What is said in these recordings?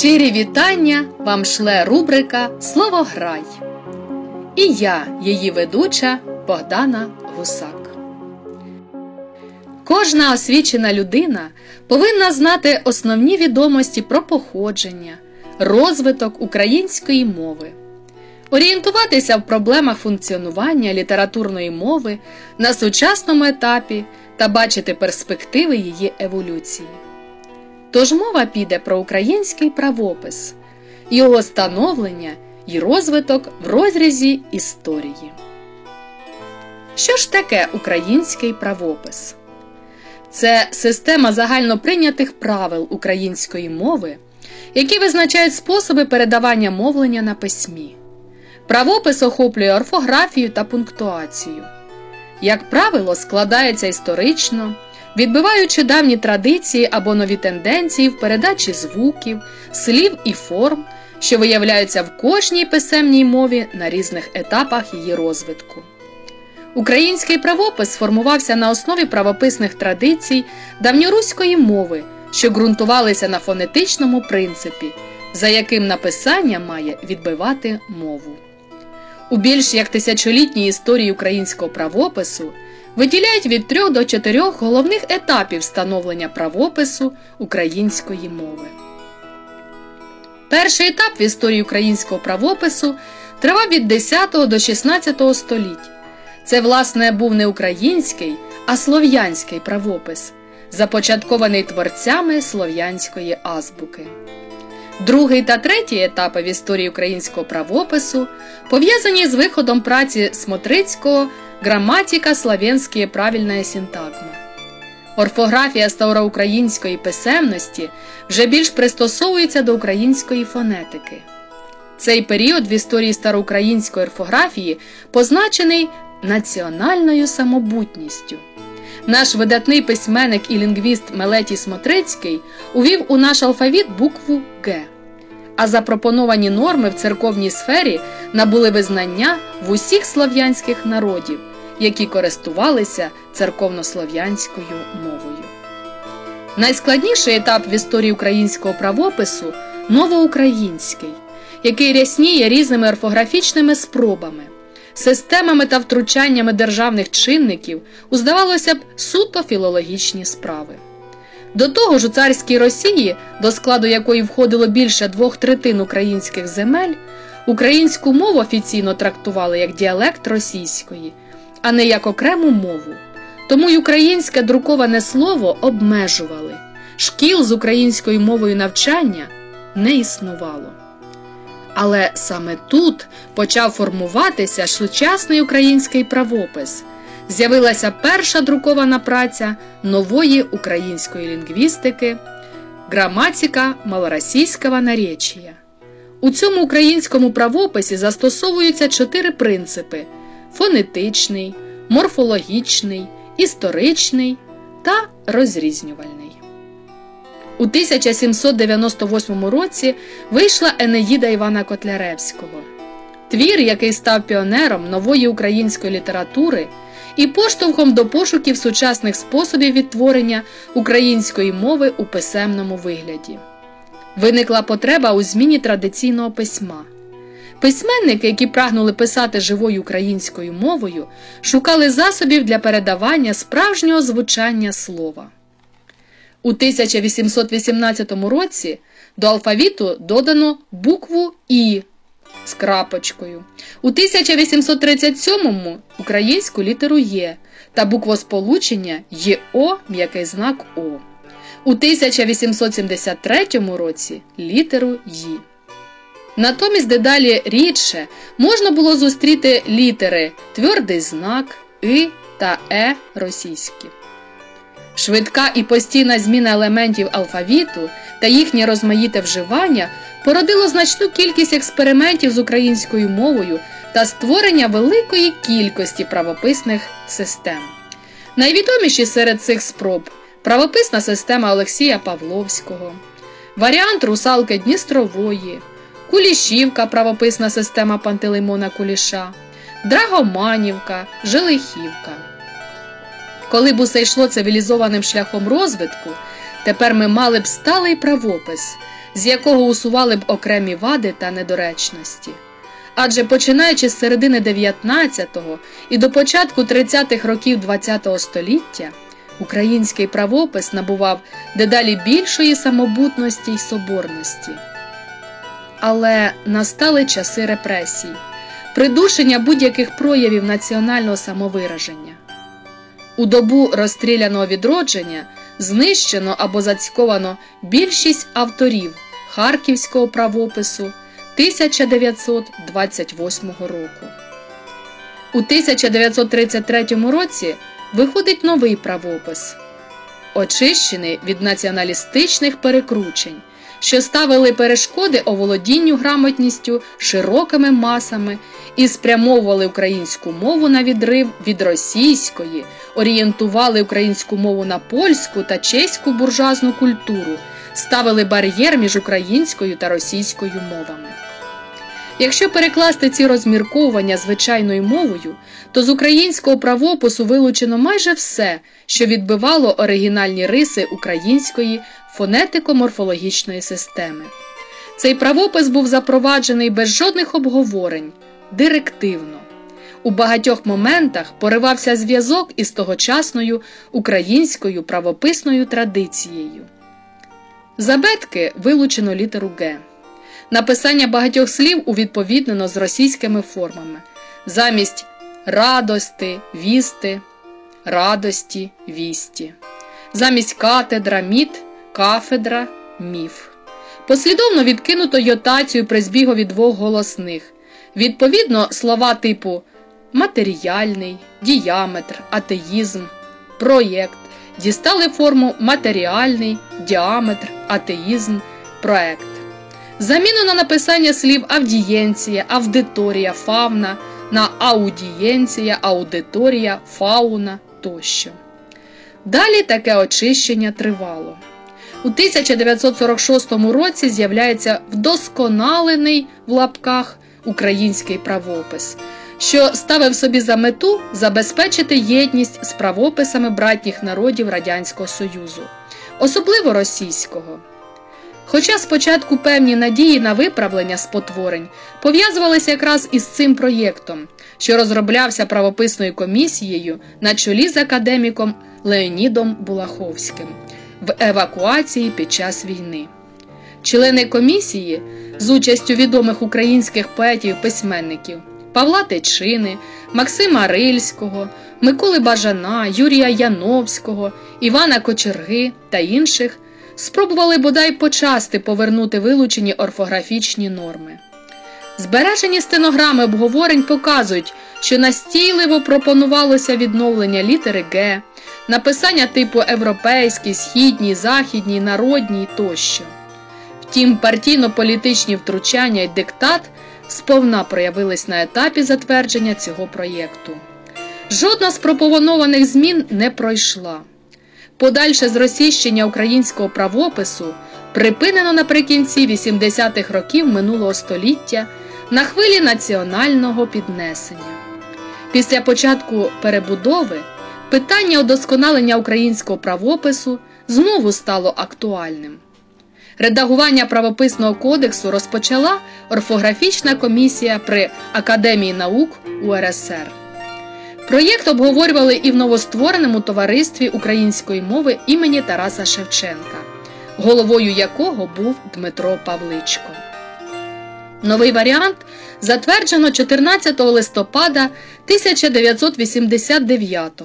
Щирі вітання вам шле рубрика Слово Грай. І я, її ведуча Богдана Гусак. Кожна освічена людина повинна знати основні відомості про походження, розвиток української мови, орієнтуватися в проблемах функціонування літературної мови на сучасному етапі та бачити перспективи її еволюції. Тож мова піде про український правопис, його становлення і розвиток в розрізі історії. Що ж таке український правопис? Це система загальноприйнятих правил української мови, які визначають способи передавання мовлення на письмі. Правопис охоплює орфографію та пунктуацію. Як правило, складається історично відбиваючи давні традиції або нові тенденції в передачі звуків, слів і форм, що виявляються в кожній писемній мові на різних етапах її розвитку. Український правопис сформувався на основі правописних традицій давньоруської мови, що ґрунтувалися на фонетичному принципі, за яким написання має відбивати мову. У більш як тисячолітній історії українського правопису виділяють від трьох до чотирьох головних етапів становлення правопису української мови. Перший етап в історії українського правопису тривав від 10 до 16 століть. Це, власне, був не український, а слов'янський правопис, започаткований творцями слов'янської азбуки. Другий та третій етапи в історії українського правопису пов'язані з виходом праці Смотрицького Граматика славянської правильна синтагма. Орфографія староукраїнської писемності вже більш пристосовується до української фонетики. Цей період в історії староукраїнської орфографії позначений національною самобутністю. Наш видатний письменник і лінгвіст Мелетій Смотрицький увів у наш алфавіт букву Г. А запропоновані норми в церковній сфері набули визнання в усіх слов'янських народів які користувалися церковнослов'янською мовою. Найскладніший етап в історії українського правопису новоукраїнський, який рясніє різними орфографічними спробами, системами та втручаннями державних чинників у, здавалося б, суто філологічні справи. До того ж у царській Росії, до складу якої входило більше двох третин українських земель, українську мову офіційно трактували як діалект російської а не як окрему мову. Тому й українське друковане слово обмежували, шкіл з українською мовою навчання не існувало. Але саме тут почав формуватися сучасний український правопис. З'явилася перша друкована праця нової української лінгвістики, граматика малоросійського наречія. У цьому українському правописі застосовуються чотири принципи фонетичний, морфологічний, історичний та розрізнювальний. У 1798 році вийшла Енеїда Івана Котляревського, твір, який став піонером нової української літератури і поштовхом до пошуків сучасних способів відтворення української мови у писемному вигляді. Виникла потреба у зміні традиційного письма. Письменники, які прагнули писати живою українською мовою, шукали засобів для передавання справжнього звучання слова. У 1818 році до алфавіту додано букву І з крапочкою. У 1837 українську літеру Є та буквосполучення ЄО м'який знак О. У 1873 році літеру Ї. Натомість дедалі рідше можна було зустріти літери твердий знак, И та Е російські. Швидка і постійна зміна елементів алфавіту та їхнє розмаїте вживання породило значну кількість експериментів з українською мовою та створення великої кількості правописних систем. Найвідоміші серед цих спроб правописна система Олексія Павловського, варіант русалки Дністрової. Кулішівка правописна система Пантелеймона Куліша, Драгоманівка, Желихівка. Коли б усе йшло цивілізованим шляхом розвитку, тепер ми мали б сталий правопис, з якого усували б окремі вади та недоречності. Адже починаючи з середини 19-го і до початку 30-х років ХХ століття український правопис набував дедалі більшої самобутності й соборності. Але настали часи репресій, придушення будь-яких проявів національного самовираження. У добу розстріляного відродження знищено або зацьковано більшість авторів Харківського правопису 1928 року. У 1933 році виходить новий правопис, очищений від націоналістичних перекручень, що ставили перешкоди оволодінню грамотністю широкими масами і спрямовували українську мову на відрив від російської, орієнтували українську мову на польську та чеську буржуазну культуру, ставили бар'єр між українською та російською мовами. Якщо перекласти ці розмірковування звичайною мовою, то з українського правопису вилучено майже все, що відбивало оригінальні риси української фонетико-морфологічної системи. Цей правопис був запроваджений без жодних обговорень, директивно. У багатьох моментах поривався зв'язок із тогочасною українською правописною традицією. Забетки вилучено літеру Г. Написання багатьох слів увідповіднено з російськими формами. Замість радости, вісти, радості, вісті. Замість катедра, міт, кафедра, міф. Послідовно відкинуто йотацію при збігові двох голосних. Відповідно, слова типу матеріальний, діаметр, атеїзм, проєкт дістали форму матеріальний, діаметр, атеїзм, проект. Заміну на написання слів авдієнція, аудиторія, фавна на аудієнція, аудиторія, фауна тощо. Далі таке очищення тривало. У 1946 році з'являється вдосконалений в лапках український правопис, що ставив собі за мету забезпечити єдність з правописами братніх народів Радянського Союзу, особливо російського. Хоча спочатку певні надії на виправлення спотворень пов'язувалися якраз із цим проєктом, що розроблявся правописною комісією на чолі з академіком Леонідом Булаховським в евакуації під час війни. Члени комісії з участю відомих українських поетів-письменників Павла Тичини, Максима Рильського, Миколи Бажана, Юрія Яновського, Івана Кочерги та інших спробували бодай почасти повернути вилучені орфографічні норми. Збережені стенограми обговорень показують, що настійливо пропонувалося відновлення літери Г, написання типу європейський, східній, західній, народній тощо. Втім, партійно-політичні втручання і диктат сповна проявились на етапі затвердження цього проєкту. Жодна з пропонованих змін не пройшла. Подальше зросійщення українського правопису припинено наприкінці 80-х років минулого століття на хвилі національного піднесення. Після початку перебудови питання удосконалення українського правопису знову стало актуальним. Редагування правописного кодексу розпочала орфографічна комісія при Академії наук УРСР. Проєкт обговорювали і в новоствореному товаристві української мови імені Тараса Шевченка, головою якого був Дмитро Павличко. Новий варіант затверджено 14 листопада 1989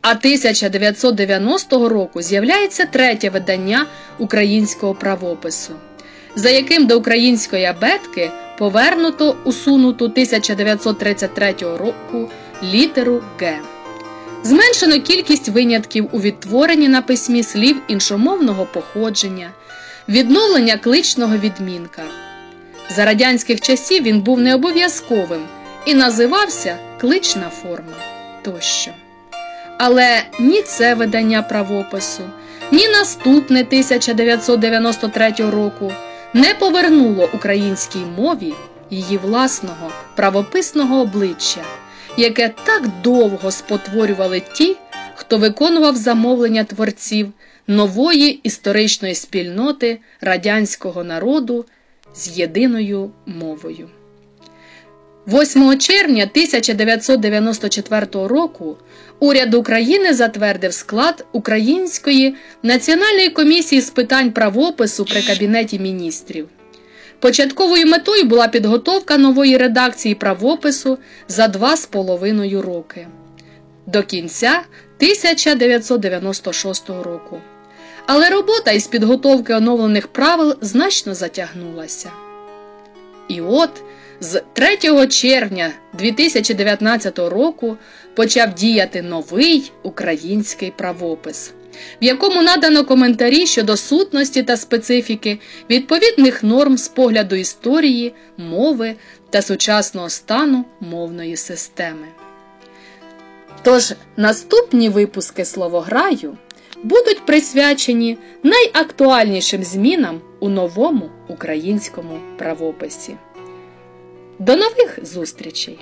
а 1990 року з'являється третє видання українського правопису, за яким до української абетки повернуто усунуту 1933 року літеру Г. Зменшено кількість винятків у відтворенні на письмі слів іншомовного походження, відновлення кличного відмінка. За радянських часів він був необов'язковим і називався клична форма тощо. Але ні це видання правопису, ні наступне 1993 року не повернуло українській мові її власного правописного обличчя, яке так довго спотворювали ті, хто виконував замовлення творців нової історичної спільноти радянського народу з єдиною мовою. 8 червня 1994 року уряд України затвердив склад Української національної комісії з питань правопису при Кабінеті міністрів. Початковою метою була підготовка нової редакції правопису за два з половиною роки до кінця 1996 року. Але робота із підготовки оновлених правил значно затягнулася. І от з 3 червня 2019 року почав діяти новий український правопис, в якому надано коментарі щодо сутності та специфіки відповідних норм з погляду історії, мови та сучасного стану мовної системи. Тож наступні випуски словограю будуть присвячені найактуальнішим змінам у новому українському правописі. До нових зустрічей!